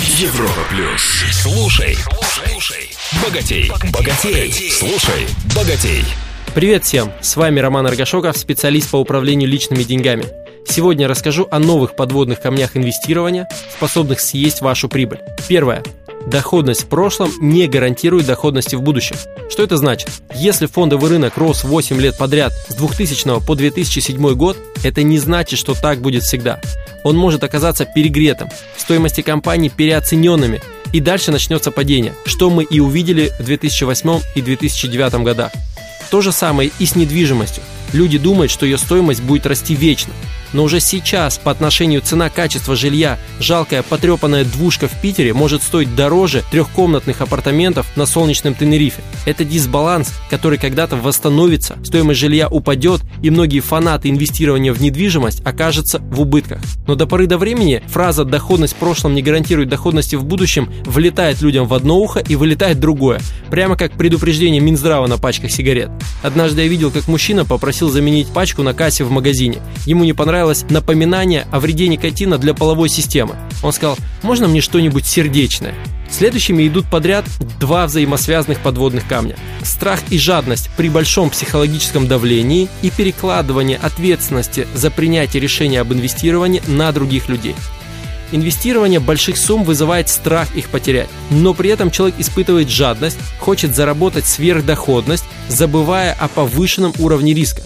Европа плюс. Слушай, слушай, богатей, богатей, слушай, богатей. Привет всем! С вами Роман Аргашоков, специалист по управлению личными деньгами. Сегодня расскажу о новых подводных камнях инвестирования, способных съесть вашу прибыль. Первое. Доходность в прошлом не гарантирует доходности в будущем. Что это значит? Если фондовый рынок рос 8 лет подряд с 2000 по 2007 год, это не значит, что так будет всегда. Он может оказаться перегретым, стоимости компаний переоцененными, и дальше начнется падение, что мы и увидели в 2008 и 2009 годах. То же самое и с недвижимостью. Люди думают, что ее стоимость будет расти вечно. Но уже сейчас по отношению цена-качество жилья жалкая потрепанная двушка в Питере может стоить дороже трехкомнатных апартаментов на солнечном Тенерифе. Это дисбаланс, который когда-то восстановится, стоимость жилья упадет и многие фанаты инвестирования в недвижимость окажутся в убытках. Но до поры до времени фраза «доходность в прошлом не гарантирует доходности в будущем» влетает людям в одно ухо и вылетает другое, прямо как предупреждение Минздрава на пачках сигарет. Однажды я видел, как мужчина попросил заменить пачку на кассе в магазине. Ему не понравилось понравилось напоминание о вреде никотина для половой системы. Он сказал, можно мне что-нибудь сердечное? Следующими идут подряд два взаимосвязанных подводных камня. Страх и жадность при большом психологическом давлении и перекладывание ответственности за принятие решения об инвестировании на других людей. Инвестирование больших сумм вызывает страх их потерять, но при этом человек испытывает жадность, хочет заработать сверхдоходность, забывая о повышенном уровне риска.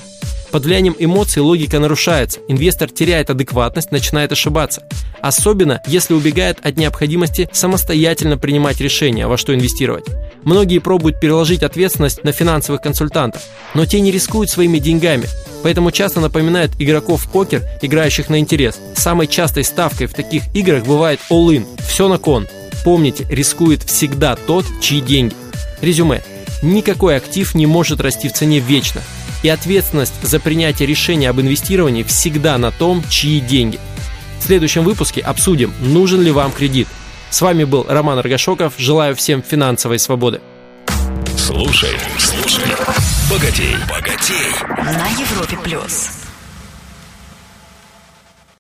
Под влиянием эмоций логика нарушается, инвестор теряет адекватность, начинает ошибаться. Особенно, если убегает от необходимости самостоятельно принимать решения, во что инвестировать. Многие пробуют переложить ответственность на финансовых консультантов, но те не рискуют своими деньгами, поэтому часто напоминают игроков в покер, играющих на интерес. Самой частой ставкой в таких играх бывает all-in, все на кон. Помните, рискует всегда тот, чьи деньги. Резюме. Никакой актив не может расти в цене вечно – и ответственность за принятие решения об инвестировании всегда на том, чьи деньги. В следующем выпуске обсудим, нужен ли вам кредит. С вами был Роман Аргашоков. Желаю всем финансовой свободы. Слушай, слушай, богатей, богатей. На Европе плюс.